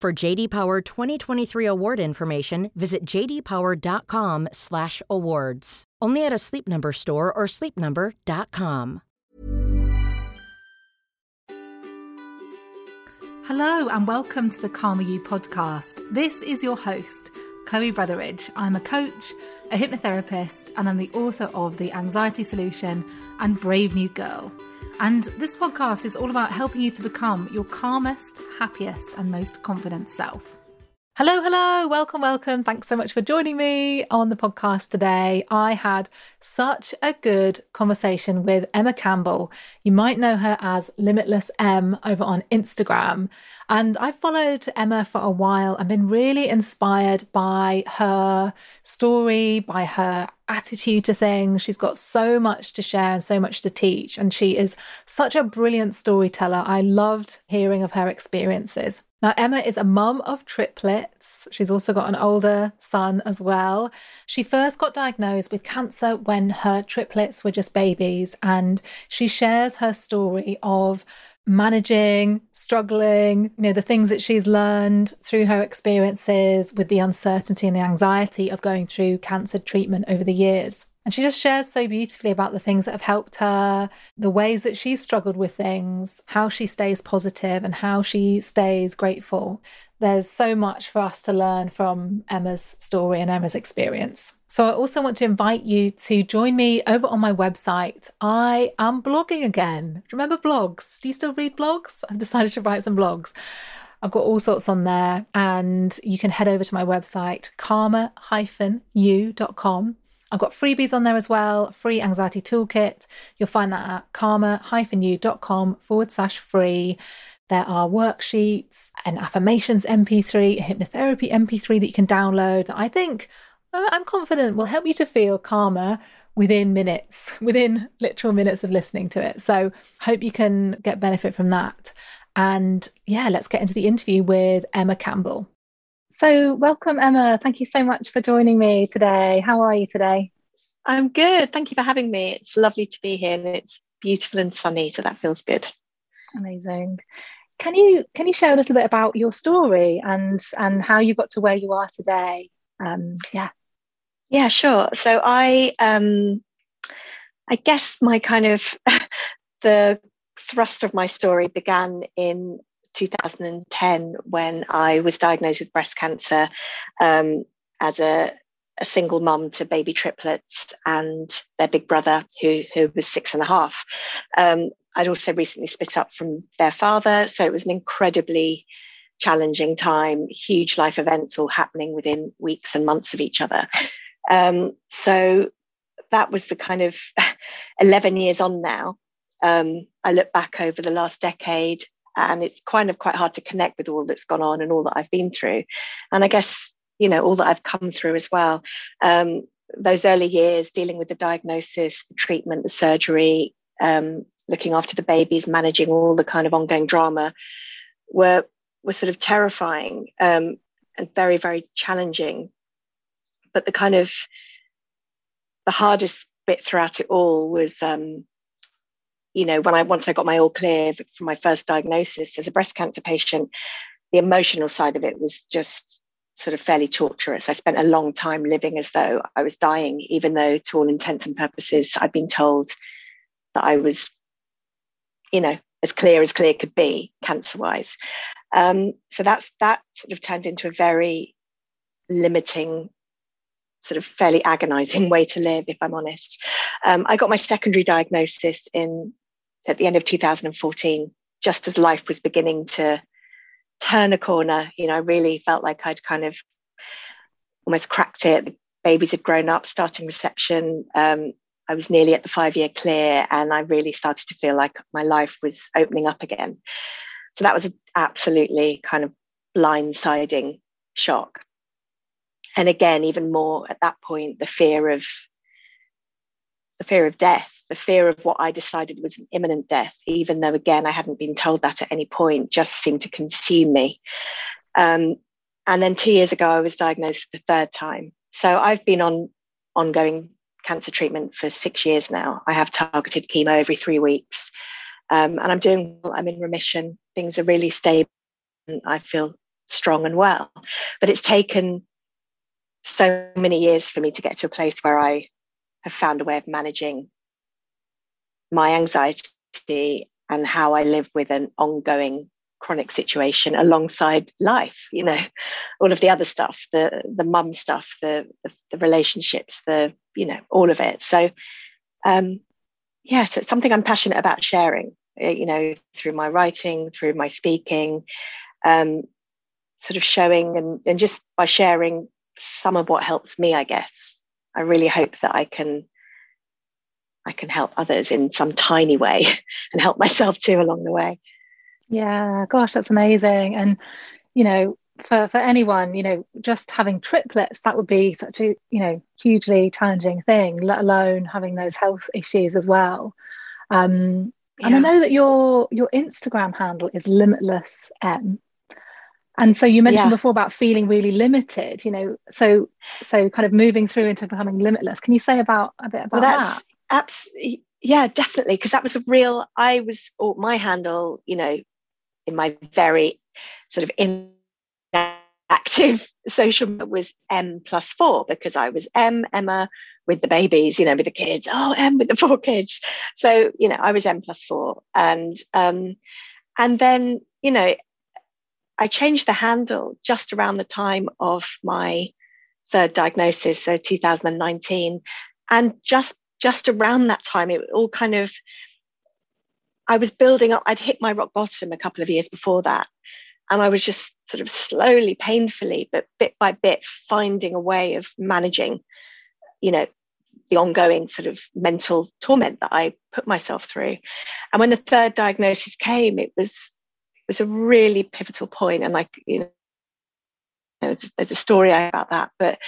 For JD Power 2023 award information, visit jdpower.com/awards. Only at a Sleep Number store or sleepnumber.com. Hello and welcome to the Calmer You podcast. This is your host, Chloe Brotheridge. I'm a coach, a hypnotherapist, and I'm the author of The Anxiety Solution and Brave New Girl. And this podcast is all about helping you to become your calmest, happiest, and most confident self. Hello, hello, welcome, welcome. Thanks so much for joining me on the podcast today. I had such a good conversation with Emma Campbell. You might know her as Limitless Em over on Instagram. And I've followed Emma for a while and been really inspired by her story, by her attitude to things. She's got so much to share and so much to teach. And she is such a brilliant storyteller. I loved hearing of her experiences. Now, Emma is a mum of triplets. She's also got an older son as well. She first got diagnosed with cancer when her triplets were just babies, and she shares her story of managing, struggling, you know, the things that she's learned through her experiences with the uncertainty and the anxiety of going through cancer treatment over the years. And she just shares so beautifully about the things that have helped her, the ways that she's struggled with things, how she stays positive, and how she stays grateful. There's so much for us to learn from Emma's story and Emma's experience. So, I also want to invite you to join me over on my website. I am blogging again. Remember blogs? Do you still read blogs? I've decided to write some blogs. I've got all sorts on there, and you can head over to my website, calmer-you.com I've got freebies on there as well, free anxiety toolkit. You'll find that at calmer-you.com forward slash free. There are worksheets, an affirmations MP3, a hypnotherapy MP3 that you can download that I think uh, I'm confident will help you to feel calmer within minutes, within literal minutes of listening to it. So, hope you can get benefit from that. And yeah, let's get into the interview with Emma Campbell. So, welcome, Emma. Thank you so much for joining me today. How are you today? I'm good. Thank you for having me. It's lovely to be here and it's beautiful and sunny, so that feels good. Amazing. Can you can you share a little bit about your story and and how you got to where you are today? Um, yeah. Yeah, sure. So I um I guess my kind of the thrust of my story began in 2010 when I was diagnosed with breast cancer um, as a, a single mum to baby triplets and their big brother, who, who was six and a half. Um, I'd also recently split up from their father. So it was an incredibly challenging time, huge life events all happening within weeks and months of each other. Um, so that was the kind of 11 years on now. Um, I look back over the last decade and it's kind of quite hard to connect with all that's gone on and all that I've been through, and I guess you know all that I've come through as well. Um, those early years dealing with the diagnosis, the treatment, the surgery, um, looking after the babies, managing all the kind of ongoing drama, were were sort of terrifying um, and very very challenging. But the kind of the hardest bit throughout it all was um, you know, when I once I got my all clear from my first diagnosis as a breast cancer patient, the emotional side of it was just sort of fairly torturous. I spent a long time living as though I was dying, even though, to all intents and purposes, I'd been told that I was, you know, as clear as clear could be cancer wise. Um, so that's that sort of turned into a very limiting, sort of fairly agonizing way to live, if I'm honest. Um, I got my secondary diagnosis in at the end of 2014, just as life was beginning to turn a corner. You know, I really felt like I'd kind of almost cracked it. The babies had grown up, starting reception. Um, I was nearly at the five year clear, and I really started to feel like my life was opening up again. So that was an absolutely kind of blindsiding shock. And again, even more at that point, the fear of the fear of death, the fear of what I decided was an imminent death, even though again I hadn't been told that at any point, just seemed to consume me. Um, and then two years ago, I was diagnosed for the third time. So I've been on ongoing cancer treatment for six years now. I have targeted chemo every three weeks. Um, and I'm doing well. I'm in remission. Things are really stable. And I feel strong and well. But it's taken so many years for me to get to a place where I have found a way of managing my anxiety and how I live with an ongoing chronic situation alongside life you know all of the other stuff the the mum stuff the, the, the relationships the you know all of it. So um yeah so it's something i'm passionate about sharing eh, you know through my writing through my speaking um sort of showing and, and just by sharing some of what helps me i guess. I really hope that i can i can help others in some tiny way and help myself too along the way yeah, gosh, that's amazing. And, you know, for, for anyone, you know, just having triplets, that would be such a, you know, hugely challenging thing, let alone having those health issues as well. Um, yeah. And I know that your your Instagram handle is limitless Em. And so you mentioned yeah. before about feeling really limited, you know, so so kind of moving through into becoming limitless. Can you say about a bit about well, that? Absolutely, yeah, definitely, because that was a real. I was, or my handle, you know, in my very sort of inactive social was M plus four because I was M, Emma with the babies, you know, with the kids, oh, M with the four kids. So, you know, I was M plus four. And um, and then, you know, I changed the handle just around the time of my third diagnosis, so 2019. And just just around that time, it all kind of I was building up, I'd hit my rock bottom a couple of years before that. And I was just sort of slowly, painfully, but bit by bit, finding a way of managing, you know, the ongoing sort of mental torment that I put myself through. And when the third diagnosis came, it was it was a really pivotal point. And like, you know, there's, there's a story about that, but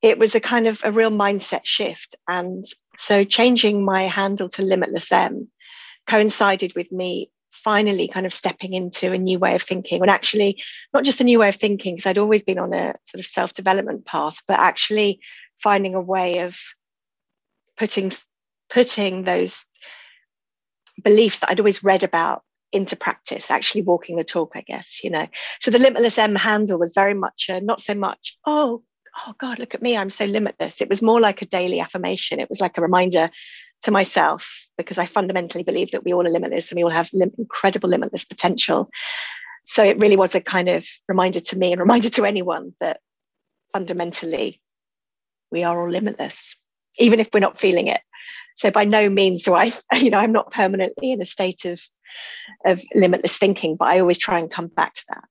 it was a kind of a real mindset shift. And so changing my handle to Limitless Em coincided with me finally kind of stepping into a new way of thinking. And actually not just a new way of thinking because I'd always been on a sort of self-development path but actually finding a way of putting putting those beliefs that I'd always read about into practice actually walking the talk I guess you know. So the limitless Em handle was very much a, not so much oh oh god look at me I'm so limitless it was more like a daily affirmation it was like a reminder to myself because I fundamentally believe that we all are limitless and we all have lim- incredible limitless potential. So it really was a kind of reminder to me and reminder to anyone that fundamentally we are all limitless, even if we're not feeling it. So by no means do I, you know, I'm not permanently in a state of of limitless thinking, but I always try and come back to that.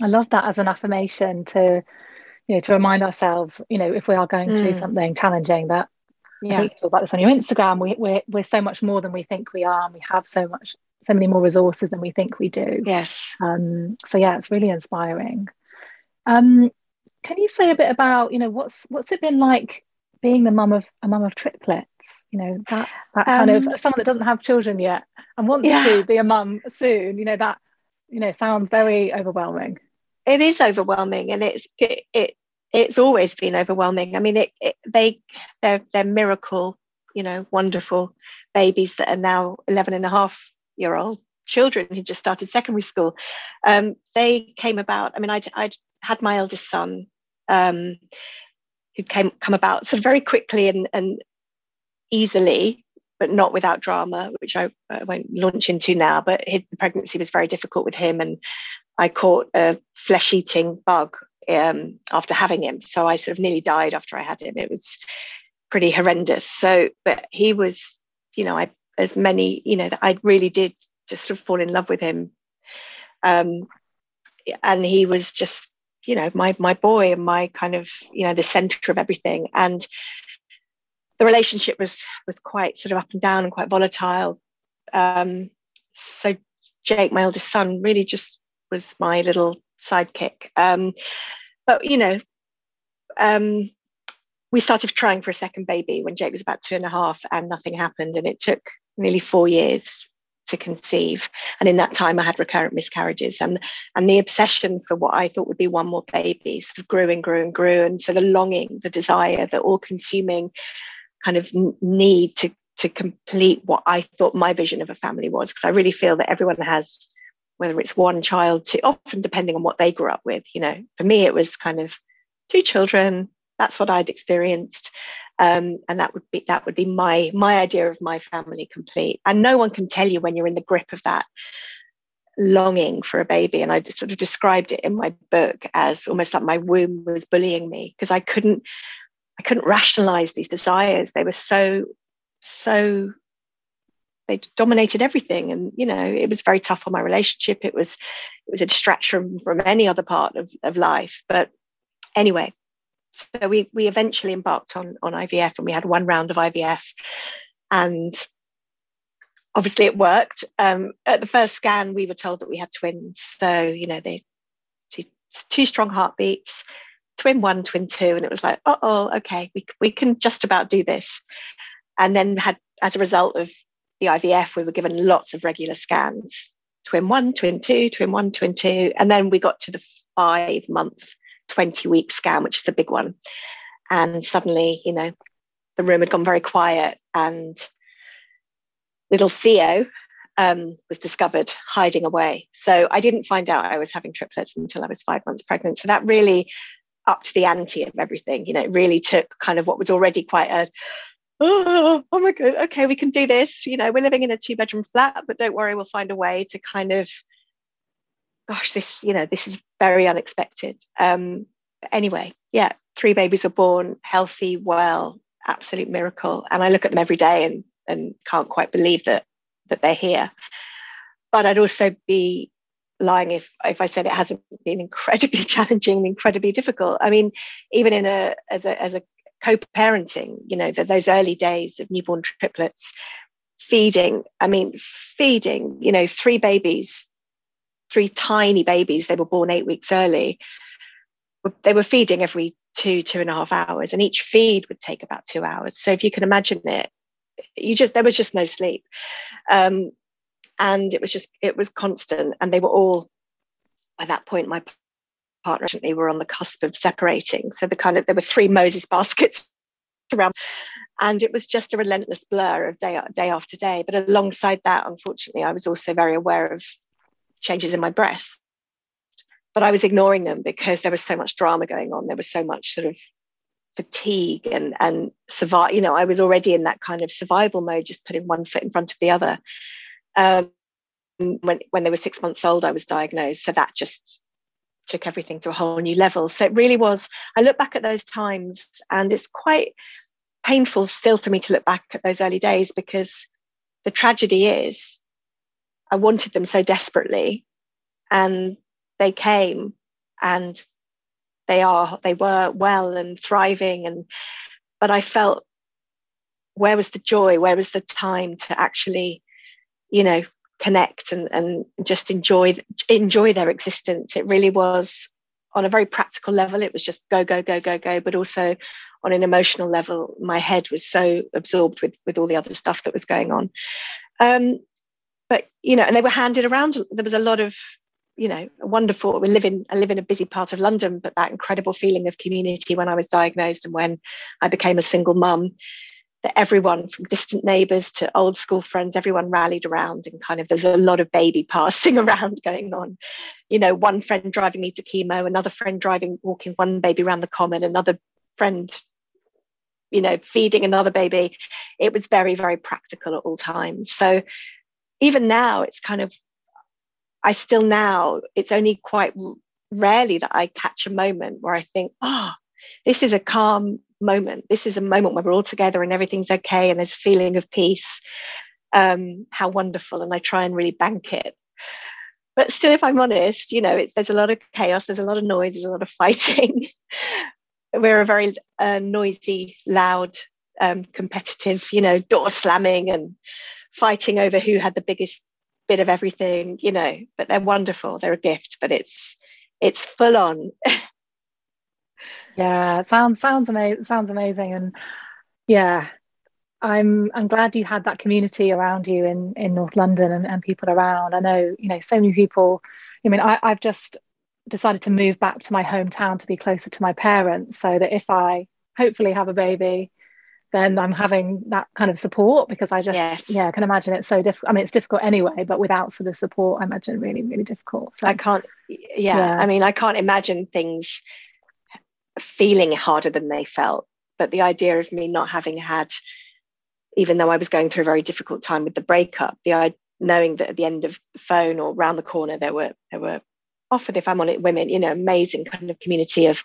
I love that as an affirmation to, you know, to remind ourselves, you know, if we are going through mm. something challenging, that yeah. You talk about this on your Instagram. We, we're, we're so much more than we think we are. And we have so much, so many more resources than we think we do. Yes. Um, so yeah, it's really inspiring. Um, can you say a bit about, you know, what's what's it been like being the mum of a mum of triplets? You know, that that kind um, of someone that doesn't have children yet and wants yeah. to be a mum soon. You know, that you know sounds very overwhelming. It is overwhelming, and it's it, it it's always been overwhelming. I mean, it, it, they they're they're miracle, you know, wonderful babies that are now 11 and a half year old children who just started secondary school. Um, they came about. I mean, I'd, I'd had my eldest son um, who came come about sort of very quickly and, and easily but not without drama, which I, I won't launch into now. But his, the pregnancy was very difficult with him, and I caught a flesh eating bug um, after having him. So I sort of nearly died after I had him. It was pretty horrendous. So, but he was, you know, I as many, you know, I really did just sort of fall in love with him. Um, and he was just, you know, my my boy and my kind of, you know, the center of everything. And the relationship was was quite sort of up and down and quite volatile. Um, so Jake, my eldest son, really just was my little sidekick. Um, but you know, um, we started trying for a second baby when Jake was about two and a half, and nothing happened. And it took nearly four years to conceive. And in that time, I had recurrent miscarriages, and and the obsession for what I thought would be one more baby sort of grew and grew and grew. And so the longing, the desire, the all-consuming kind of need to to complete what I thought my vision of a family was, because I really feel that everyone has, whether it's one child, to often depending on what they grew up with. You know, for me, it was kind of two children. That's what I'd experienced, um, and that would be that would be my my idea of my family complete. And no one can tell you when you're in the grip of that longing for a baby and i sort of described it in my book as almost like my womb was bullying me because i couldn't I couldn't rationalize these desires. They were so, so, they dominated everything. And, you know, it was very tough on my relationship. It was, it was a distraction from any other part of, of life. But anyway, so we, we eventually embarked on, on IVF and we had one round of IVF and obviously it worked. Um, at the first scan, we were told that we had twins. So, you know, they two, two strong heartbeats twin one, twin two, and it was like, oh, okay, we we can just about do this. And then had as a result of the IVF, we were given lots of regular scans, twin one, twin two, twin one, twin two, and then we got to the five month, twenty week scan, which is the big one. And suddenly, you know, the room had gone very quiet, and little Theo, um, was discovered hiding away. So I didn't find out I was having triplets until I was five months pregnant. So that really upped the ante of everything. You know, it really took kind of what was already quite a oh, oh my god, okay, we can do this. You know, we're living in a two bedroom flat, but don't worry, we'll find a way to kind of, gosh, this, you know, this is very unexpected. Um, anyway, yeah, three babies are born, healthy, well, absolute miracle. And I look at them every day and and can't quite believe that that they're here. But I'd also be lying if if I said it hasn't been incredibly challenging, and incredibly difficult. I mean, even in a as a as a co-parenting, you know, the, those early days of newborn triplets, feeding. I mean, feeding. You know, three babies, three tiny babies. They were born eight weeks early. They were feeding every two two and a half hours, and each feed would take about two hours. So if you can imagine it, you just there was just no sleep. Um, and it was just it was constant and they were all by that point my partner they were on the cusp of separating. So the kind of there were three moses baskets around and it was just a relentless blur of day day after day. But alongside that unfortunately i was also very aware of changes in my breast. But i was ignoring them because there was so much drama going on. There was so much sort of fatigue and and survive you know i was already in that kind of survival mode just putting one foot in front of the other. Um, when when they were six months old, I was diagnosed, so that just took everything to a whole new level. So it really was. I look back at those times, and it's quite painful still for me to look back at those early days because the tragedy is I wanted them so desperately, and they came, and they are they were well and thriving, and but I felt where was the joy? Where was the time to actually you know connect and, and just enjoy enjoy their existence. It really was on a very practical level it was just go go go go go but also on an emotional level my head was so absorbed with with all the other stuff that was going on. Um, but you know and they were handed around there was a lot of you know wonderful we live in i live in a busy part of london but that incredible feeling of community when i was diagnosed and when i became a single mum that everyone from distant neighbors to old school friends, everyone rallied around and kind of there's a lot of baby passing around going on. You know, one friend driving me to chemo, another friend driving, walking one baby around the common, another friend you know feeding another baby it was very very practical at all times so even now it's kind of i still now it's only quite rarely that i catch a moment where i think oh this is a calm moment this is a moment where we're all together and everything's okay and there's a feeling of peace um, how wonderful and i try and really bank it but still if i'm honest you know it's there's a lot of chaos there's a lot of noise there's a lot of fighting we're a very uh, noisy, loud, um, competitive, you know, door slamming and fighting over who had the biggest bit of everything, you know. But they're wonderful. They're a gift, but it's it's full on. yeah, sounds sounds amazing. Sounds amazing, and yeah, I'm I'm glad you had that community around you in in North London and, and people around. I know you know so many people. I mean, I, I've just decided to move back to my hometown to be closer to my parents so that if I hopefully have a baby, then I'm having that kind of support because I just, yes. yeah, I can imagine it's so difficult. I mean, it's difficult anyway, but without sort of support, I imagine really, really difficult. So, I can't, yeah, yeah, I mean, I can't imagine things feeling harder than they felt. But the idea of me not having had, even though I was going through a very difficult time with the breakup, the I knowing that at the end of the phone or around the corner there were there were often if i'm on it women you know amazing kind of community of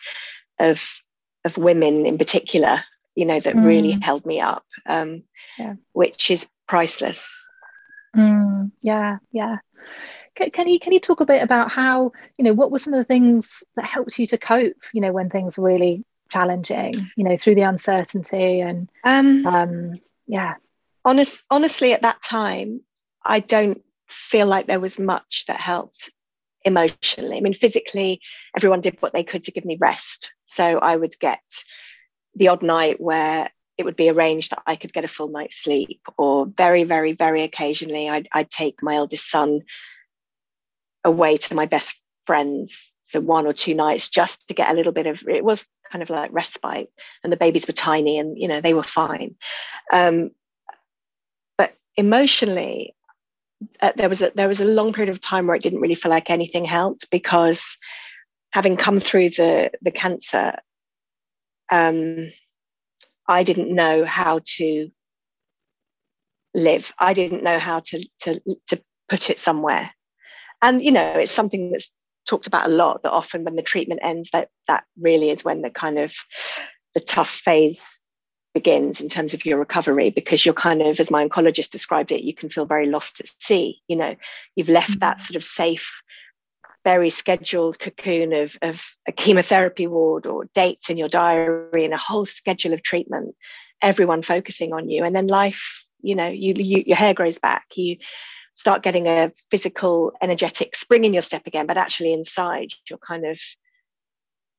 of of women in particular you know that mm. really held me up um yeah. which is priceless mm, yeah yeah can, can, you can you talk a bit about how you know what were some of the things that helped you to cope you know when things were really challenging you know through the uncertainty and um, um yeah honest honestly at that time i don't feel like there was much that helped emotionally. I mean, physically, everyone did what they could to give me rest. So I would get the odd night where it would be arranged that I could get a full night's sleep, or very, very, very occasionally, I'd, I'd take my eldest son away to my best friends for one or two nights just to get a little bit of it was kind of like respite and the babies were tiny and you know they were fine um, but emotionally uh, there was a there was a long period of time where it didn't really feel like anything helped because having come through the the cancer um, I didn't know how to live. I didn't know how to to to put it somewhere. And you know, it's something that's talked about a lot that often when the treatment ends, that that really is when the kind of the tough phase begins in terms of your recovery because you're kind of as my oncologist described it you can feel very lost at sea you know. You've left mm-hmm. that sort of safe very scheduled cocoon of, of a chemotherapy ward or dates in your diary and a whole schedule of treatment everyone focusing on you. And then life you know you, you your hair grows back. You start getting a physical energetic spring in your step again but actually inside you're kind of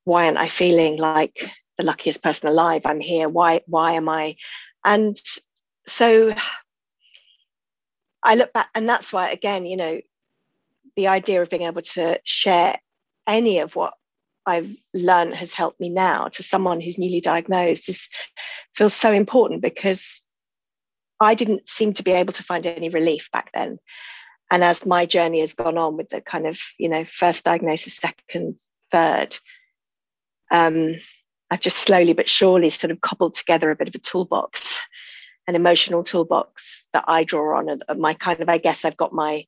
why aren't i feeling like the luckiest person alive? I'm here. Why why am i? And so i look back and that's why again you know the idea of being able to share any of what i've learned has helped me now to someone who's newly diagnosed just feels so important because i didn't seem to be able to find any relief back then and as my journey has gone on with the kind of you know first diagnosis second third um, I've just slowly but surely sort of cobbled together a bit of a toolbox, an emotional toolbox that I draw on. And my kind of, I guess I've got my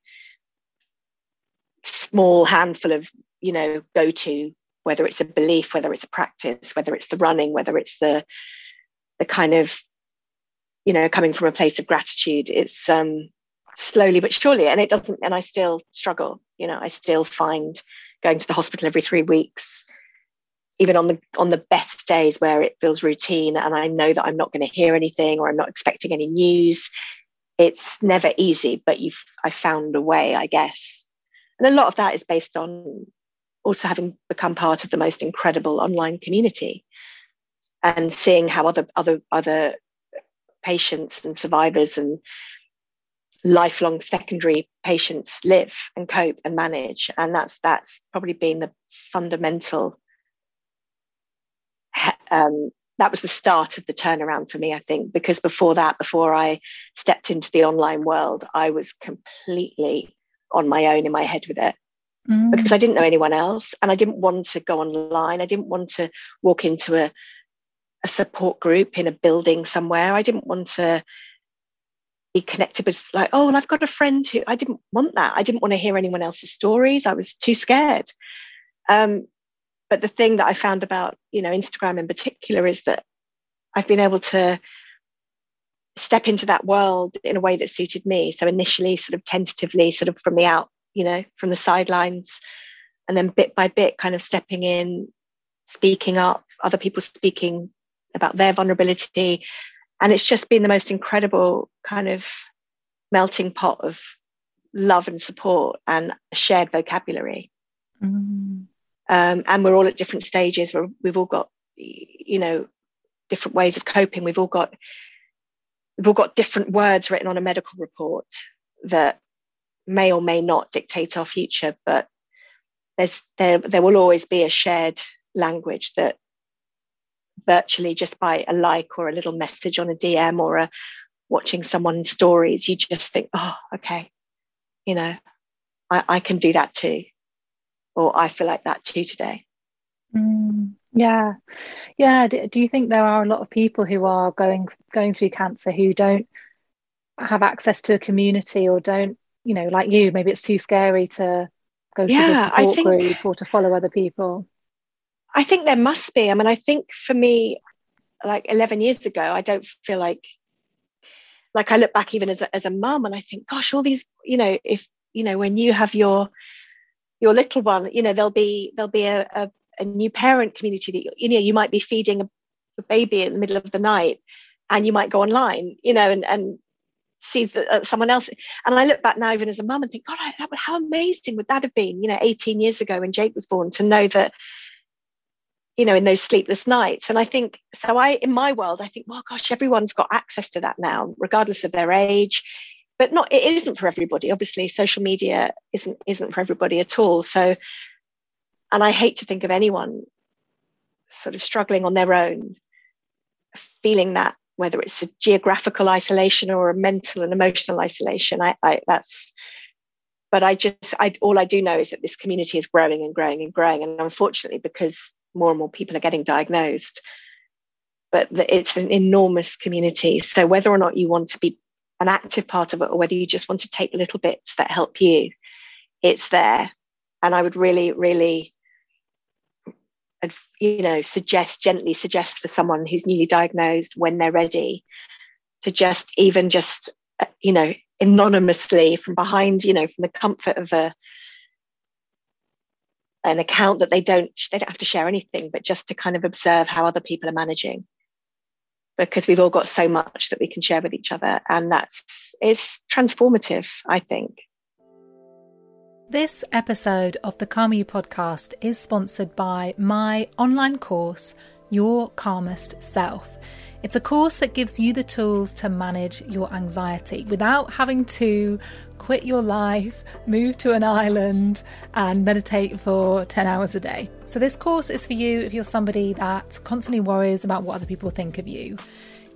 small handful of, you know, go to, whether it's a belief, whether it's a practice, whether it's the running, whether it's the, the kind of, you know, coming from a place of gratitude. It's um, slowly but surely, and it doesn't, and I still struggle, you know, I still find going to the hospital every three weeks even on the on the best days where it feels routine and I know that I'm not going to hear anything or I'm not expecting any news, it's never easy, but you've I found a way, I guess. And a lot of that is based on also having become part of the most incredible online community and seeing how other other other patients and survivors and lifelong secondary patients live and cope and manage and that's that's probably been the fundamental um, that was the start of the turnaround for me, I think, because before that, before I stepped into the online world, I was completely on my own in my head with it mm. because I didn't know anyone else and I didn't want to go online. I didn't want to walk into a, a support group in a building somewhere. I didn't want to be connected with like, oh, I've got a friend who I didn't want that. I didn't want to hear anyone else's stories. I was too scared. Um, but the thing that I found about, you know, Instagram in particular is that I've been able to step into that world in a way that suited me. So initially, sort of tentatively, sort of from the out, you know, from the sidelines, and then bit by bit, kind of stepping in, speaking up, other people speaking about their vulnerability. And it's just been the most incredible kind of melting pot of love and support and shared vocabulary. Mm. Um, and we're all at different stages where we've all got, you know, different ways of coping. We've all got we've all got different words written on a medical report that may or may not dictate our future, but there's there there will always be a shared language that virtually just by a like or a little message on a DM or a watching someone's stories, you just think, oh, okay, you know, I, I can do that too. Or I feel like that too today. Mm, yeah. Yeah. Do, do you think there are a lot of people who are going going through cancer who don't have access to a community or don't, you know, like you, maybe it's too scary to go yeah, to the support think, group or to follow other people? I think there must be. I mean, I think for me, like 11 years ago, I don't feel like, like I look back even as a, as a mum and I think, gosh, all these, you know, if, you know, when you have your, your little one, you know, there'll be, there'll be a, a, a new parent community that, you know, you might be feeding a, baby in the middle of the night and you might go online, you know, and, and see the, uh, someone else. And I look back now, even as a mum, and think, God, I, how amazing would that have been, you know, 18 years ago when Jake was born, to know that, you know, in those sleepless nights. And I think, so I, in my world, I think, well, gosh, everyone's got access to that now, regardless of their age. But not, it isn't for everybody. Obviously, social media isn't isn't for everybody at all. So, and I hate to think of anyone sort of struggling on their own, feeling that whether it's a geographical isolation or a mental and emotional isolation. I, I that's but I just I all I do know is that this community is growing and growing and growing. And unfortunately, because more and more people are getting diagnosed. But it's an enormous community. So whether or not you want to be an active part of it or whether you just want to take little bits that help you, it's there. And I would really, really, you know, suggest gently suggest for someone who's newly diagnosed when they're ready to just even just, uh, you know, anonymously from behind, you know, from the comfort of a an account that they don't they don't have to share anything but just to kind of observe how other people are managing. Because we've all got so much that we can share with each other and that's it's transformative i think. This episode of the You podcast is sponsored by my online course your calmest self it's a course that gives you the tools to manage your anxiety without having to quit your life, move to an island, and meditate for 10 hours a day. So, this course is for you if you're somebody that constantly worries about what other people think of you.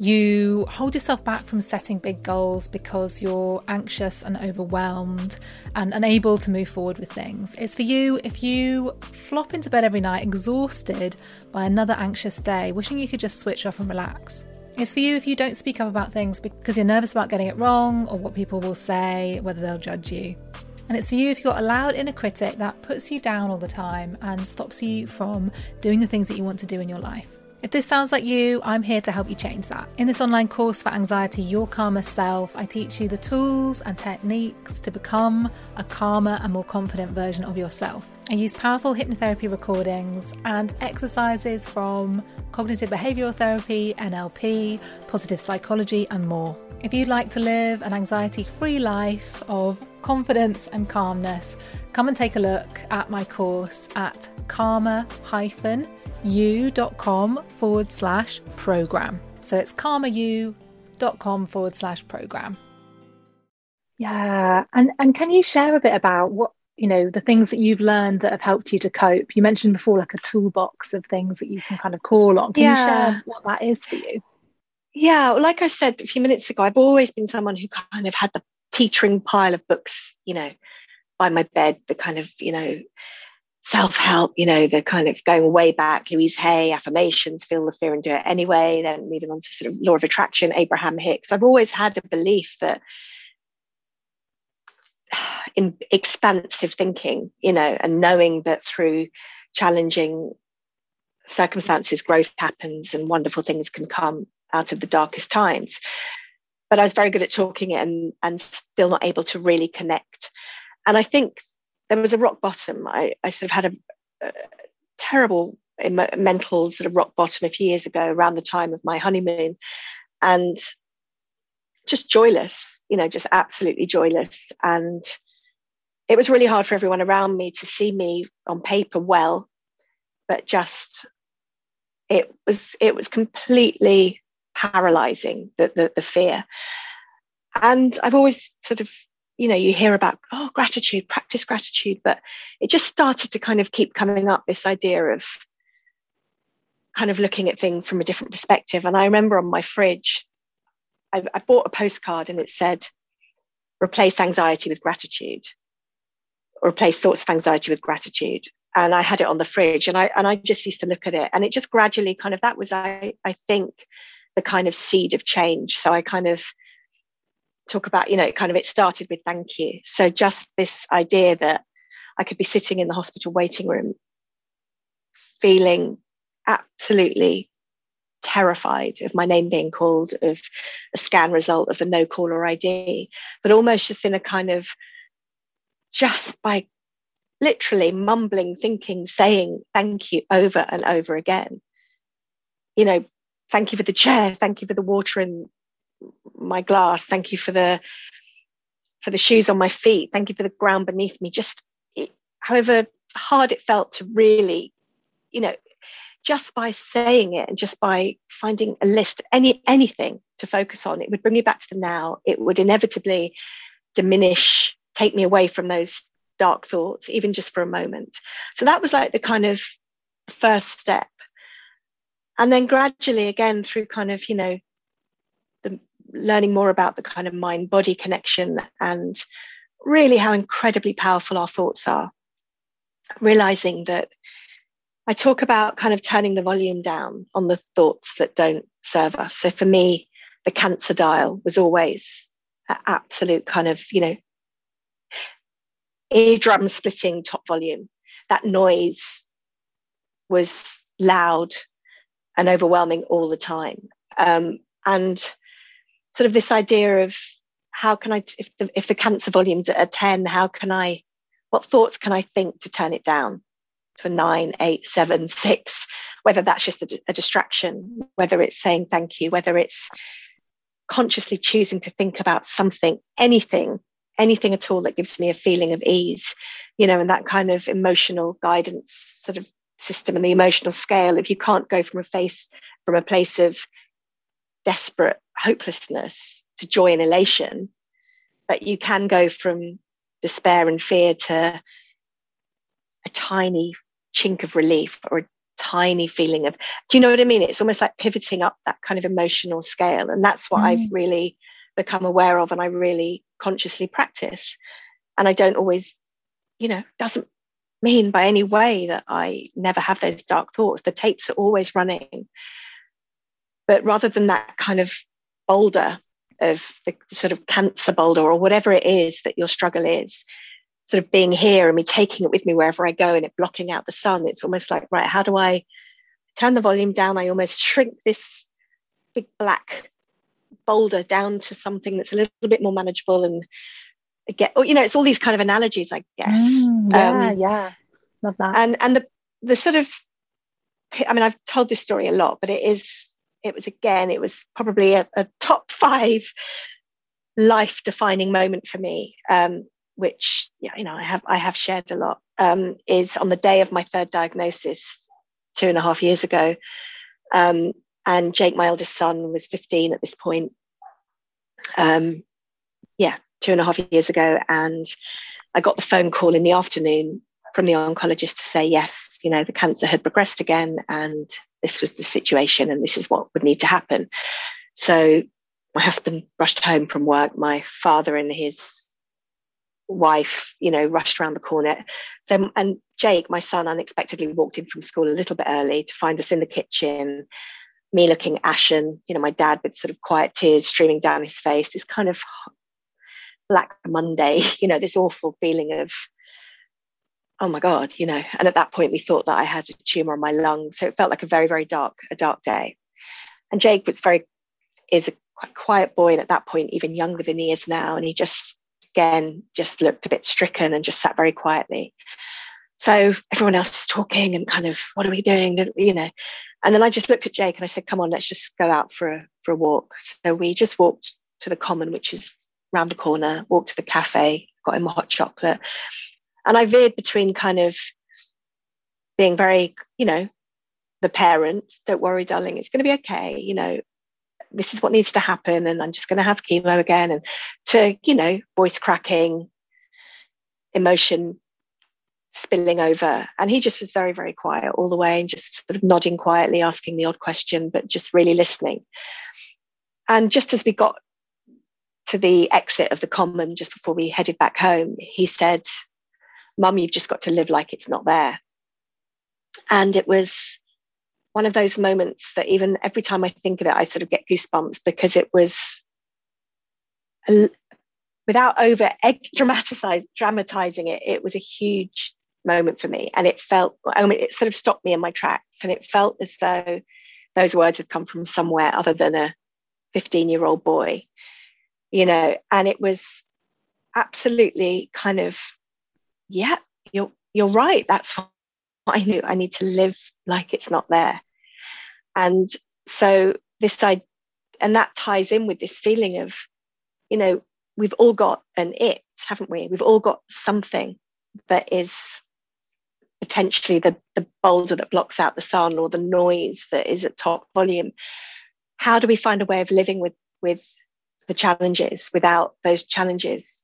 You hold yourself back from setting big goals because you're anxious and overwhelmed and unable to move forward with things. It's for you if you flop into bed every night exhausted by another anxious day, wishing you could just switch off and relax. It's for you if you don't speak up about things because you're nervous about getting it wrong or what people will say, whether they'll judge you. And it's for you if you've got a loud inner critic that puts you down all the time and stops you from doing the things that you want to do in your life. If this sounds like you, I'm here to help you change that. In this online course for Anxiety Your Calmer Self, I teach you the tools and techniques to become a calmer and more confident version of yourself. I use powerful hypnotherapy recordings and exercises from cognitive behavioral therapy, NLP, positive psychology, and more. If you'd like to live an anxiety free life of confidence and calmness, come and take a look at my course at calmer hyphen you.com forward slash program. So it's calmeryou.com forward slash program. Yeah. And and can you share a bit about what you know the things that you've learned that have helped you to cope? You mentioned before like a toolbox of things that you can kind of call on. Can yeah. you share what that is for you? Yeah, well, like I said a few minutes ago, I've always been someone who kind of had the teetering pile of books, you know, by my bed, the kind of, you know, self-help, you know, the kind of going way back, Louise Hay, affirmations, feel the fear and do it anyway, then moving on to sort of law of attraction, Abraham Hicks. I've always had a belief that in expansive thinking, you know, and knowing that through challenging circumstances, growth happens and wonderful things can come out of the darkest times. But I was very good at talking it and, and still not able to really connect. And I think there was a rock bottom. I, I sort of had a, a terrible mental sort of rock bottom a few years ago around the time of my honeymoon. And just joyless, you know, just absolutely joyless. And it was really hard for everyone around me to see me on paper well, but just it was it was completely paralyzing the, the, the fear. And I've always sort of you know you hear about oh gratitude practice gratitude but it just started to kind of keep coming up this idea of kind of looking at things from a different perspective. And i remember on my fridge I, I bought a postcard and it said replace anxiety with gratitude or replace thoughts of anxiety with gratitude. And i had it on the fridge and i and i just used to look at it. And it just gradually kind of that was i i think the kind of seed of change. So i kind of talk about, you know, kind of it started with thank you. So just this idea that I could be sitting in the hospital waiting room feeling absolutely terrified of my name being called, of a scan result of a no caller ID, but almost just in a kind of just by literally mumbling, thinking, saying thank you over and over again. You know, thank you for the chair, thank you for the water in my glass. Thank you for the for the shoes on my feet. Thank you for the ground beneath me. Just it, however hard it felt to really you know just by saying it and just by finding a list any anything to focus on it would bring me back to the now. It would inevitably diminish take me away from those dark thoughts even just for a moment. So that was like the kind of first step. And then gradually again through kind of you know learning more about the kind of mind body connection and really how incredibly powerful our thoughts are. Realizing that I talk about kind of turning the volume down on the thoughts that don't serve us. So for me, the cancer dial was always an absolute kind of, you know, eardrum splitting top volume. That noise was loud and overwhelming all the time. Um, and sort of this idea of how can I, if the, if the cancer volume's at a 10, how can I, what thoughts can I think to turn it down to a nine, eight, seven, six, whether that's just a, a distraction, whether it's saying thank you, whether it's consciously choosing to think about something, anything, anything at all that gives me a feeling of ease, you know, and that kind of emotional guidance sort of system and the emotional scale. If you can't go from a face, from a place of desperate hopelessness to joy and elation, but you can go from despair and fear to a tiny chink of relief or a tiny feeling of do you know what i mean? It's almost like pivoting up that kind of emotional scale. And that's what mm. i've really become aware of and i really consciously practice. And i don't always you know doesn't mean by any way that i never have those dark thoughts. The tapes are always running. But rather than that kind of boulder of the sort of cancer boulder or whatever it is that your struggle is, sort of being here and me taking it with me wherever I go and it blocking out the sun, it's almost like, right, how do I turn the volume down? I almost shrink this big black boulder down to something that's a little bit more manageable and get, or, you know, it's all these kind of analogies, I guess. Mm, yeah, um, yeah. Love that. And, and the, the sort of, I mean, I've told this story a lot, but it is it was again, it was probably a, a top five life defining moment for me, um, which you know, I have I have shared a lot. Um, is on the day of my third diagnosis two and a half years ago. Um, and Jake, my eldest son, was 15 at this point. Um, yeah, two and a half years ago. And I got the phone call in the afternoon from the oncologist to say, yes, you know, the cancer had progressed again and this was the situation and this is what would need to happen. So my husband rushed home from work. My father, and his wife, you know, rushed around the corner. So, and Jake, my son, unexpectedly walked in from school a little bit early to find us in the kitchen, me looking ashen, you know, my dad with sort of quiet tears streaming down his face, this kind of Black Monday, you know, this awful feeling of, oh my God, you know, and at that point we thought that I had a tumor on my lung. So it felt like a very, very dark, a dark day. And Jake was very, is a quite quiet boy. And at that point, even younger than he is now. And he just again just looked a bit stricken and just sat very quietly. So everyone else is talking and kind of, what are we doing? You know. And then I just looked at Jake and I said, come on, let's just go out for a for a walk. So we just walked to the common, which is round the corner, walked to the cafe, got him a hot chocolate. And I veered between kind of being very, you know, the parent, don't worry, darling, it's going to be okay. You know, this is what needs to happen and i'm just going to have chemo again and to you know voice cracking emotion spilling over and he just was very very quiet all the way and just sort of nodding quietly asking the odd question but just really listening and just as we got to the exit of the common just before we headed back home he said mum you've just got to live like it's not there and it was one of those moments that even every time I think of it, I sort of get goosebumps because it was without over dramatizing it, it was a huge moment for me. And it felt, I mean, it sort of stopped me in my tracks and it felt as though those words had come from somewhere other than a 15 year old boy, you know, and it was absolutely kind of, yeah, you're, you're right. That's what I knew I need to live like it's not there. And so this I and that ties in with this feeling of, you know, we've all got an it, haven't we? We've all got something that is potentially the, the boulder that blocks out the sun or the noise that is at top volume. How do we find a way of living with with the challenges without those challenges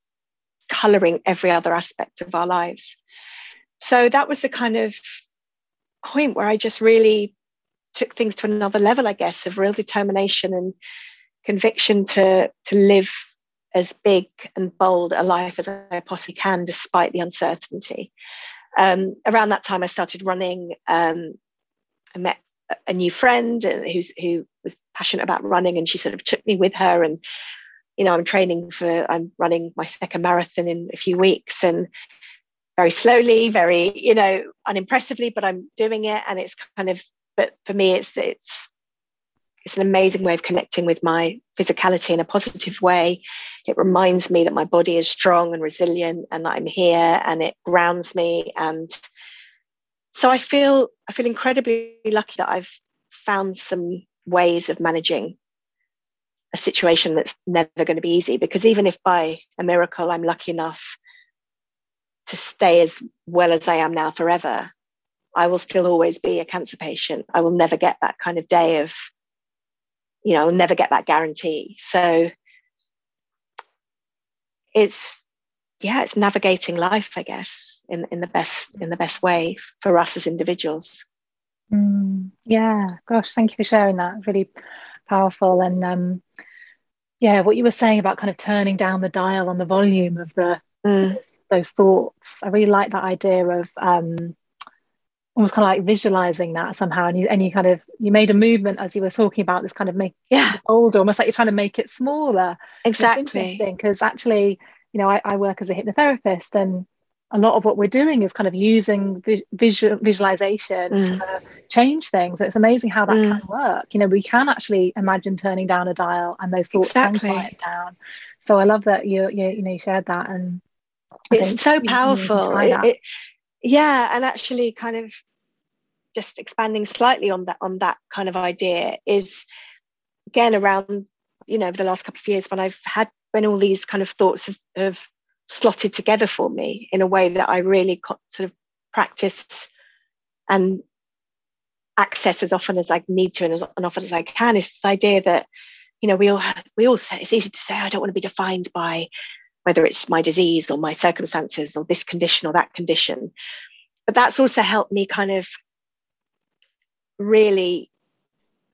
coloring every other aspect of our lives? so that was the kind of point where I just really took things to another level, I guess, of real determination and conviction to to live as big and bold a life as I possibly can, despite the uncertainty. Um, around that time, I started running. Um, I met a new friend who's who was passionate about running, and she sort of took me with her. And you know, I'm training for. I'm running my second marathon in a few weeks, and very slowly, very, you know, unimpressively, but I'm doing it. And it's kind of, but for me, it's, it's, it's an amazing way of connecting with my physicality in a positive way. It reminds me that my body is strong and resilient and that I'm here and it grounds me. And so I feel, I feel incredibly lucky that I've found some ways of managing a situation that's never going to be easy because even if by a miracle I'm lucky enough to stay as well as I am now forever, I will still always be a cancer patient. I will never get that kind of day of, you know, I'll never get that guarantee. So it's yeah, it's navigating life, I guess, in, in the best in the best way for us as individuals. Mm, yeah, gosh, thank you for sharing that. Really powerful. And um, yeah, what you were saying about kind of turning down the dial on the volume of the mm those thoughts. I really like that idea of um, almost kind of like visualizing that somehow. And you and you kind of you made a movement as you were talking about this kind of make yeah older, almost like you're trying to make it smaller. Exactly. Interesting because actually, you know, I, I, work as a hypnotherapist and a lot of what we're doing is kind of using visual visualization mm. to change things. It's amazing how that mm. can work. You know, we can actually imagine turning down a dial and those thoughts exactly. can quiet down. So I love that you, you you know you shared that and it's so powerful it, it, yeah and actually kind of just expanding slightly on that on that kind of idea is again around you know the last couple of years when i've had when all these kind of thoughts have, have slotted together for me in a way that i really sort of practice and access as often as i need to and as often as i can is this idea that you know we all we all say it's easy to say oh, i don't want to be defined by whether it's my disease or my circumstances or this condition or that condition. But that's also helped me kind of really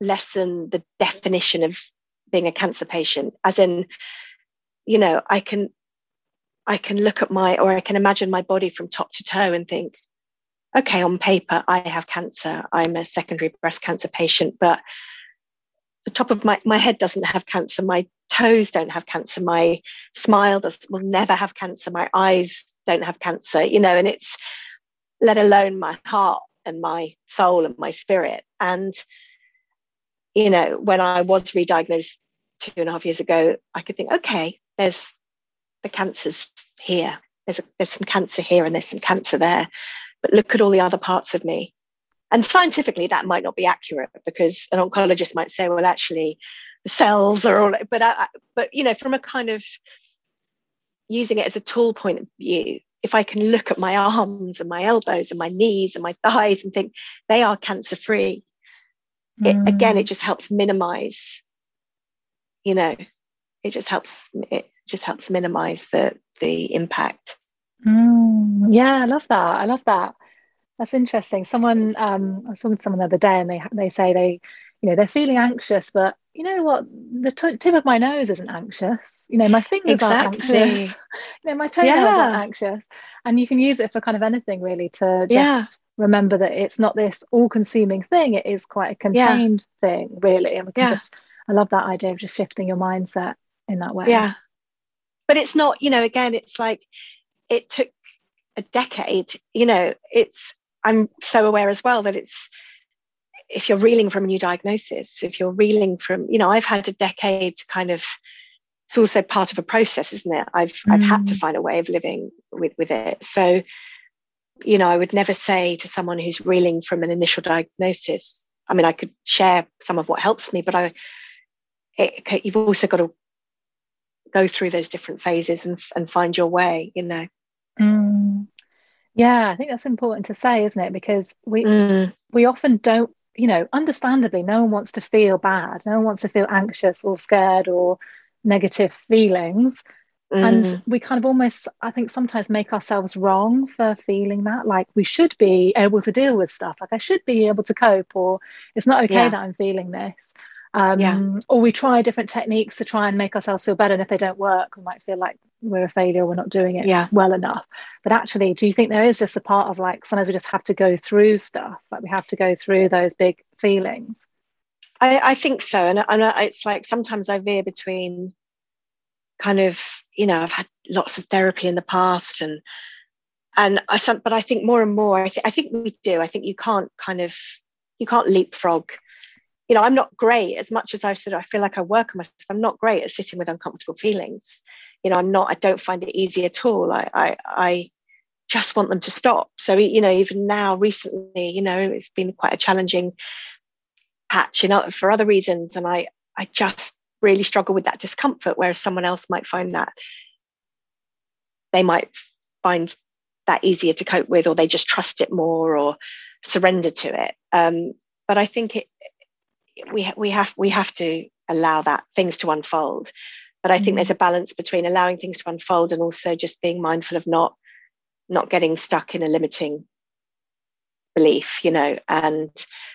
lessen the definition of being a cancer patient, as in, you know, I can I can look at my, or I can imagine my body from top to toe and think, okay, on paper, I have cancer. I'm a secondary breast cancer patient, but the top of my, my head doesn't have cancer. My toes don't have cancer. My smile does, will never have cancer. My eyes don't have cancer, you know, and it's let alone my heart and my soul and my spirit. And, you know, when I was re-diagnosed two and a half years ago, I could think, okay, there's the cancer's here. There's, a, there's some cancer here and there's some cancer there. But look at all the other parts of me. And scientifically, that might not be accurate because an oncologist might say, well, actually, the cells are all, but, I, but you know, from a kind of using it as a tool point of view, if I can look at my arms and my elbows and my knees and my thighs and think they are cancer free, mm. again, it just helps minimize, you know, it just helps, it just helps minimize the, the impact. Mm. Yeah, I love that. I love that. That's interesting. Someone, um, I saw someone the other day and they, they say they, you know, they're feeling anxious, but you know what? The t- tip of my nose isn't anxious. You know, my fingers exactly. aren't anxious. you know, my toenails yeah. aren't anxious. And you can use it for kind of anything really to just yeah. remember that it's not this all-consuming thing. It is quite a contained yeah. thing, really. And we can just I love that idea of just shifting your mindset in that way. Yeah. But it's not, you know, again, it's like it took a decade, you know, it's I'm so aware as well that it's if you're reeling from a new diagnosis, if you're reeling from, you know, I've had a decade to kind of, it's also part of a process, isn't it? I've mm. I've had to mm. find a way of living with with it. So, you know, I would never say to someone who's reeling from an initial diagnosis. I mean, I could share some of what helps me, but I, it, you've also got to go through those different phases and and find your way. You know. Mm. Yeah, I think that's important to say, isn't it? Because we mm. we often don't you know, understandably, no one wants to feel bad. No one wants to feel anxious or scared or negative feelings. Mm. And we kind of almost, I think, sometimes make ourselves wrong for feeling that. Like we should be able to deal with stuff. Like I should be able to cope, or it's not okay yeah. that I'm feeling this. Um, yeah. Or we try different techniques to try and make ourselves feel better. And if they don't work, we might feel like we're a failure, we're not doing it yeah. well enough. But actually, do you think there is just a part of like sometimes we just have to go through stuff, like we have to go through those big feelings? I, I think so. And, and it's like sometimes I veer between kind of, you know, I've had lots of therapy in the past and and I but I think more and more I, th- I think we do. I think you can't kind of you can't leapfrog you know, I'm not great as much as I've said, I feel like I work on myself. I'm not great at sitting with uncomfortable feelings. You know, I'm not, I don't find it easy at all. I, I, I just want them to stop. So, you know, even now, recently, you know, it's been quite a challenging patch, you know, for other reasons. And I, I just really struggle with that discomfort, whereas someone else might find that they might find that easier to cope with, or they just trust it more or surrender to it. Um, but I think it, we we have we have to allow that things to unfold. But i think mm-hmm. there's a balance between allowing things to unfold and also just being mindful of not not getting stuck in a limiting belief you know? And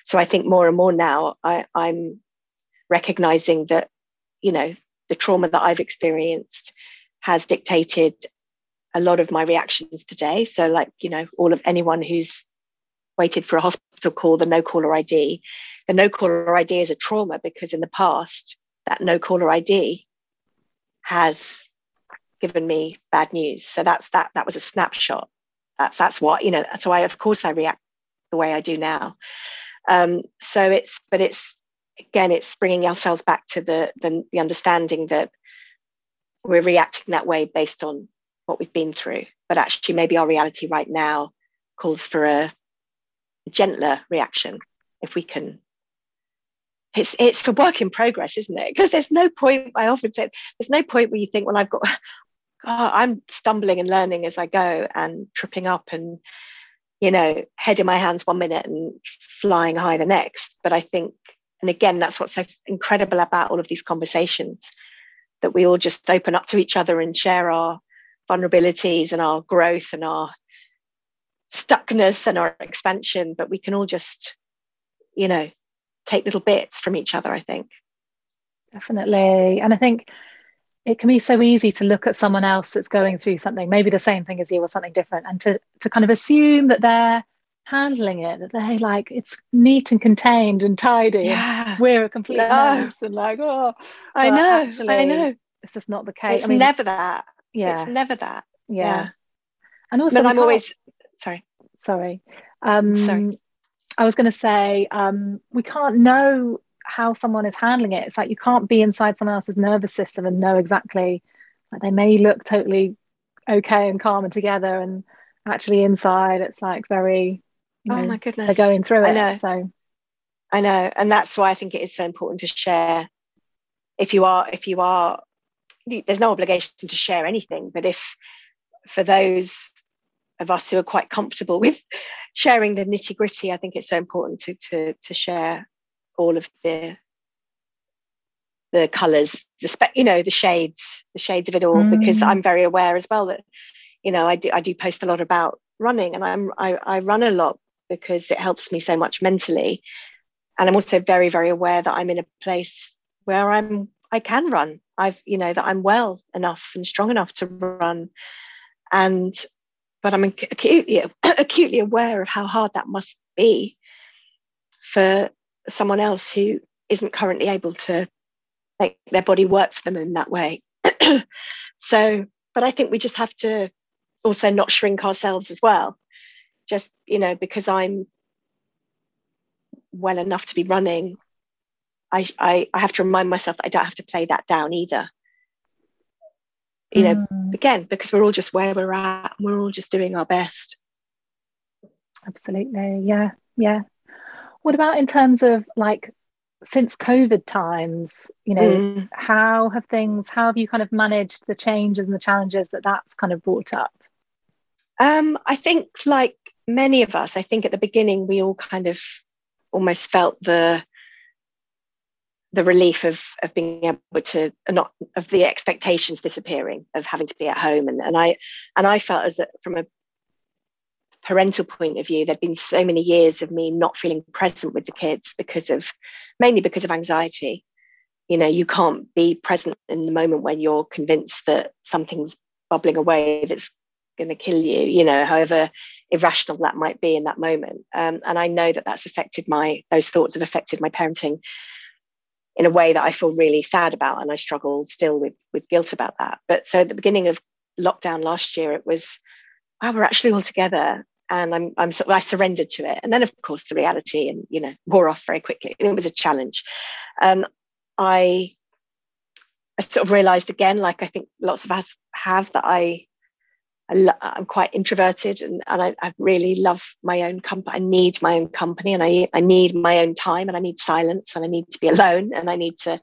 so i think more and more now I, i'm recognizing that you know the trauma that i've experienced has dictated a lot of my reactions today. So like you know all of anyone who's waited for a hospital call the no caller id the no caller ID is a trauma because in the past, that no caller ID has given me bad news. So that's that. That was a snapshot. That's that's what you know. That's why, of course, I react the way I do now. Um, so it's, but it's again, it's bringing ourselves back to the, the the understanding that we're reacting that way based on what we've been through. But actually, maybe our reality right now calls for a gentler reaction if we can it's it's a work in progress, isn't it? Because there's no point. I often say there's no point where you think, well, I've got, oh, I'm stumbling and learning as I go and tripping up and you know head in my hands one minute and flying high the next. But I think, and again, that's what's so incredible about all of these conversations that we all just open up to each other and share our vulnerabilities and our growth and our stuckness and our expansion. But we can all just, you know, take little bits from each other, I think. Definitely. And I think it can be so easy to look at someone else that's going through something, maybe the same thing as you or something different, and to to kind of assume that they're handling it, that they like it's neat and contained and tidy. Yeah. And we're a complete mess and like, oh, I know, I know. It's just not the case. It's I mean, never that. yeah, It's never that. yeah, yeah. And also, we I'm always sorry. sorry. Um, Sorry. I was going to say um, we can't know how someone is handling it. It's like you can't be inside someone else's nervous system and know exactly. Like they may look totally okay and calm and together, and actually inside it's like very. You know, oh my goodness. they're going through it. I it. know. So I know, and that's why I think it is so important to share. If you are, if you are, there's no obligation to share anything, but if for those of us who are quite comfortable with sharing the nitty gritty, I think it's so important to to to share all of the the colours, the spe- you know, the shades, the shades of it all, because Mm. I'm very aware as well that, you know, I do I do post a lot about running, and I'm I, I run a lot because it helps me so much mentally. And i'm also very very aware that i'm in a place where i'm i can run. I've you know that i'm well enough and strong enough to run. And but i'm acutely acutely aware of how hard that must be for someone else who isn't currently able to make their body work for them in that way. So but i think we just have to also not shrink ourselves as well. Just you know because i'm well enough to be running I, I i have to remind myself that i don't have to play that down either you know Mm, again because we're all just where we're at and we're all just doing our best absolutely, yeah, yeah. What about in terms of like since COVID times? You know, Mm. how have things? How have you kind of managed the changes and the challenges that that's kind of brought up? um i think like many of us i think at the beginning we all kind of almost felt the the relief of of being able to not of the expectations disappearing of having to be at home. And, and i and i felt as that from a parental point of view there'd been so many years of me not feeling present with the kids because of mainly because of anxiety. You know you can't be present in the moment when you're convinced that something's bubbling away that's going to kill you you know however irrational that might be in that moment. Um, and i know that that's affected my those thoughts have affected my parenting in a way that I feel really sad about, and I struggle still with with guilt about that. But so at the beginning of lockdown last year, it was, wow, we're actually all together, and I'm I'm sort of, I surrendered to it, and then of course the reality and you know wore off very quickly, and it was a challenge. Um, I I sort of realised again, like I think lots of us have, that I I I'm quite introverted and, and I, I really love my own company. I need my own company and I, I need my own time and I need silence and I need to be alone and I need to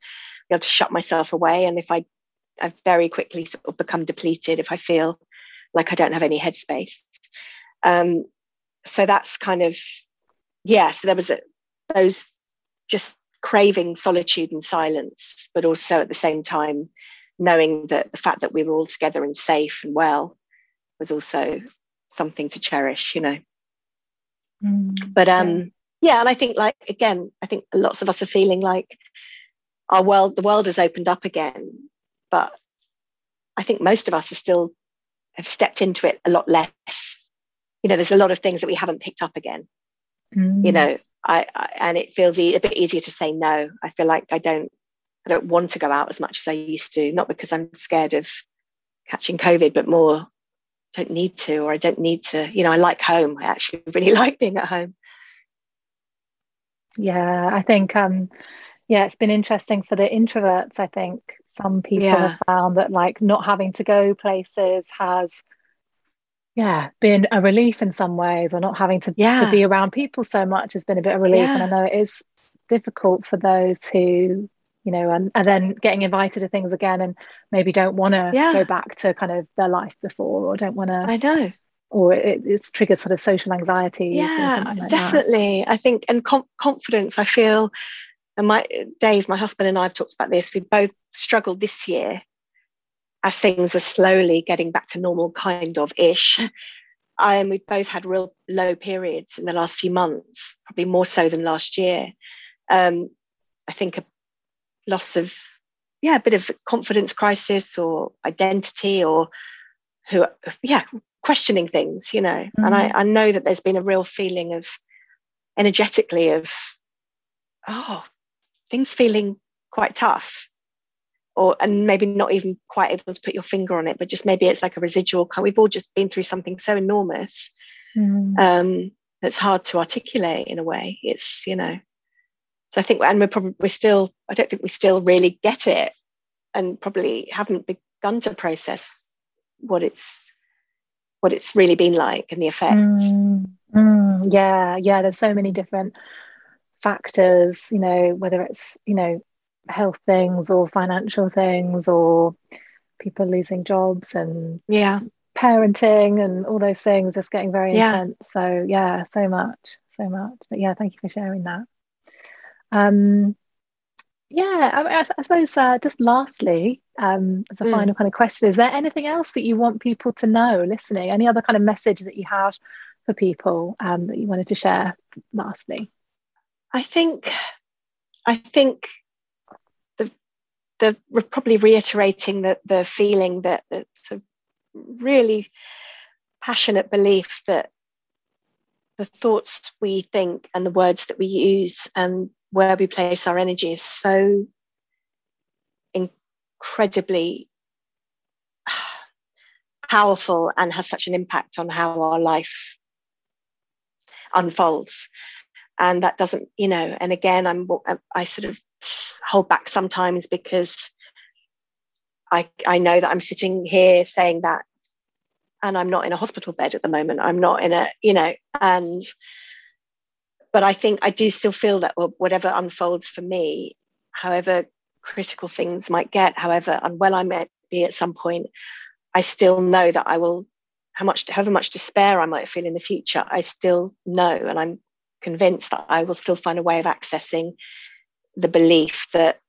be able to shut myself away. And if I, I very quickly sort of become depleted if I feel like I don't have any headspace. Um, so that's kind of, yeah, so there was a, those just craving solitude and silence, but also at the same time, knowing that the fact that we were all together and safe and well was also something to cherish, you know. But um, yeah, and I think like again, I think lots of us are feeling like our world, the world has opened up again, but I think most of us are still have stepped into it a lot less. You know, there's a lot of things that we haven't picked up again. Mm. You know, I, I and it feels e- a bit easier to say no. I feel like I don't, I don't want to go out as much as I used to, not because I'm scared of catching COVID, but more don't need to or I don't need to. You know, I like home. I actually really like being at home. Yeah, I think um yeah, it's been interesting for the introverts. I think some people Yeah. have found that like not having to go places has yeah, been a relief in some ways, or not having to, Yeah. to be around people so much has been a bit of relief. And I know it is difficult for those who, you know, and, and then getting invited to things again and maybe don't want to Yeah. go back to kind of their life before or don't want to, I know. or it, it's triggered sort of social anxieties Yeah, like that. definitely. I think, and com- confidence. I feel, and my Dave, my husband, and I have talked about this. We both struggled this year as things were slowly getting back to normal, kind of ish. And we've both had real low periods in the last few months, probably more so than last year. Um, I think a loss of yeah, a bit of confidence crisis or identity or who, yeah, questioning things, you know. Mm. And I, mm. I know that there's been a real feeling of energetically of, oh, things feeling quite tough. Or and maybe not even quite able to put your finger on it, but just maybe it's like a residual. Kind. We've all just been through something so enormous mm. um, that's hard to articulate in a way. It's you know, so I think, and we're probably we're still. I don't think we still really get it, and probably haven't begun to process what it's what it's really been like and the effects. Mm, mm, yeah, yeah. There's so many different factors. You know, whether it's you know health things or financial things or people losing jobs and yeah parenting and all those things just getting very yeah. intense so yeah so much so much but yeah thank you for sharing that um yeah i, I suppose uh, just lastly um as a mm. final kind of question is there anything else that you want people to know listening any other kind of message that you have for people um, that you wanted to share lastly i think i think the the probably reiterating that the feeling that it's a really passionate belief that the thoughts we think and the words that we use and where we place our energy is so incredibly powerful and has such an impact on how our life unfolds and that doesn't you know and again i'm i sort of hold back sometimes because I, I know that I'm sitting here saying that and I'm not in a hospital bed at the moment. I'm not in a, you know, and but I think I do still feel that whatever unfolds for me, however critical things might get, however unwell I might be at some point, I still know that I will, how much, however much despair I might feel in the future, I still know, and I'm convinced that I will still find a way of accessing the belief that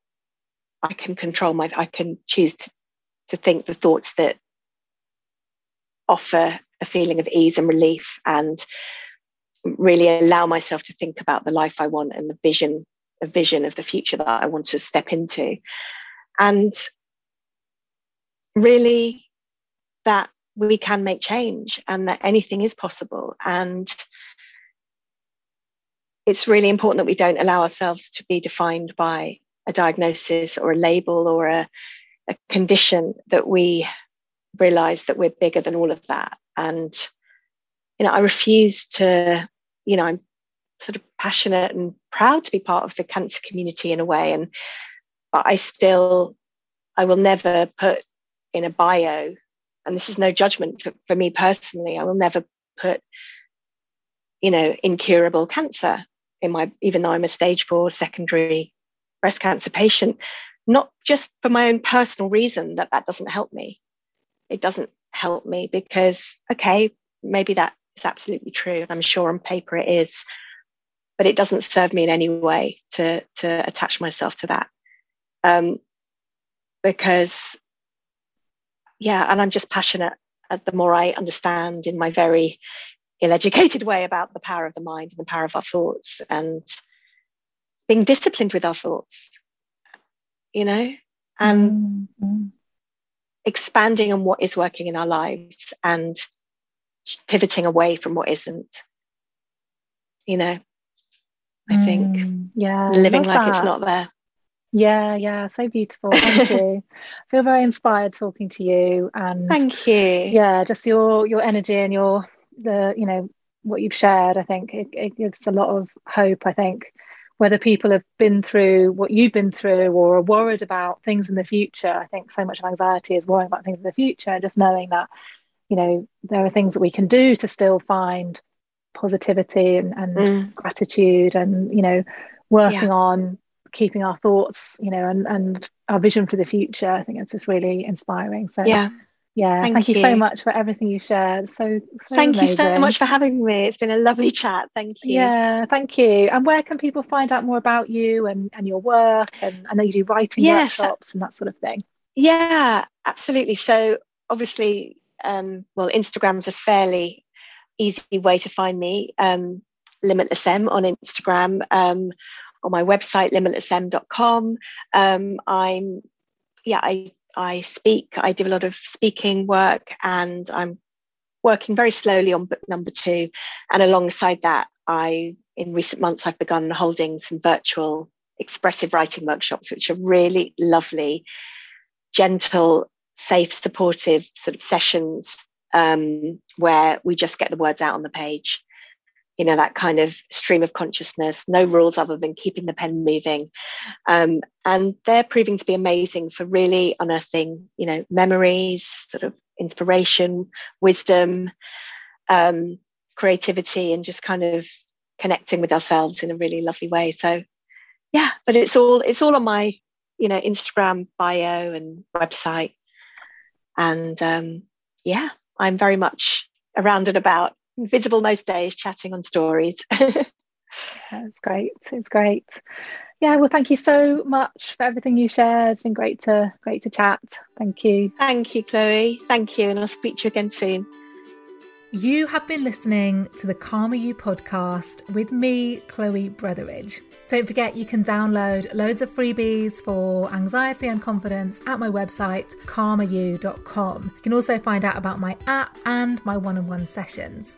I can control my, I can choose to, to think the thoughts that offer a feeling of ease and relief and really allow myself to think about the life I want and the vision, a vision of the future that I want to step into. And really that we can make change and that anything is possible. And it's really important that we don't allow ourselves to be defined by a diagnosis or a label or a, a condition that we realize that we're bigger than all of that and you know i refuse to you know i'm sort of passionate and proud to be part of the cancer community in a way and but i still i will never put in a bio and this is no judgment for, for me personally i will never put you know incurable cancer in my even though I'm a stage four secondary breast cancer patient, not just for my own personal reason that that doesn't help me. It doesn't help me because okay, maybe that is absolutely true, and I'm sure on paper it is, but it doesn't serve me in any way to to attach myself to that, um, because yeah, and I'm just passionate. As the more I understand in my very ill-educated way about the power of the mind and the power of our thoughts and being disciplined with our thoughts you know and mm-hmm. expanding on what is working in our lives and pivoting away from what isn't you know i think. Mm, yeah living like that. it's not there. Yeah yeah so beautiful. Thank you. I feel very inspired talking to you and thank you. yeah just your your energy and your the you know what you've shared i think it, it gives a lot of hope i think. Whether people have been through what you've been through or are worried about things in the future i think so much of anxiety is worrying about things in the future just knowing that you know there are things that we can do to still find positivity and, and mm. gratitude and you know working yeah. on keeping our thoughts you know and and our vision for the future i think it's just really inspiring so yeah yeah thank, thank you. you. so much for everything you shared so, so thank amazing. you so much for having me it's been a lovely chat thank you yeah thank you and where can people find out more about you and, and your work and i know you do writing yes. workshops and that sort of thing yeah absolutely so obviously um, well instagram's a fairly easy way to find me um, limitless Em on instagram um, on my website limitlessem.com um, i'm yeah, I I speak. I do a lot of speaking work, and I'm working very slowly on book number two. And alongside that, I in recent months I've begun holding some virtual expressive writing workshops, which are really lovely, gentle, safe, supportive sort of sessions um, where we just get the words out on the page. You know, that kind of stream of consciousness, no rules other than keeping the pen moving. Um, and they're proving to be amazing for really unearthing, you know, memories, sort of inspiration, wisdom, um, creativity, and just kind of connecting with ourselves in a really lovely way. So yeah, but it's all it's all on my you know Instagram bio and website, and um, yeah, I'm very much around and about, visible most days, chatting on stories. it's great. It's great. Yeah, well, thank you so much for everything you share. It's been great to great to chat. Thank you. Thank you, Chloe. Thank you, and I'll speak to you again soon. You have been listening to the Calmer You podcast with me, Chloe Brotheridge. Don't forget you can download loads of freebies for anxiety and confidence at my website, calmer-you.com. You can also find out about my app and my one on one sessions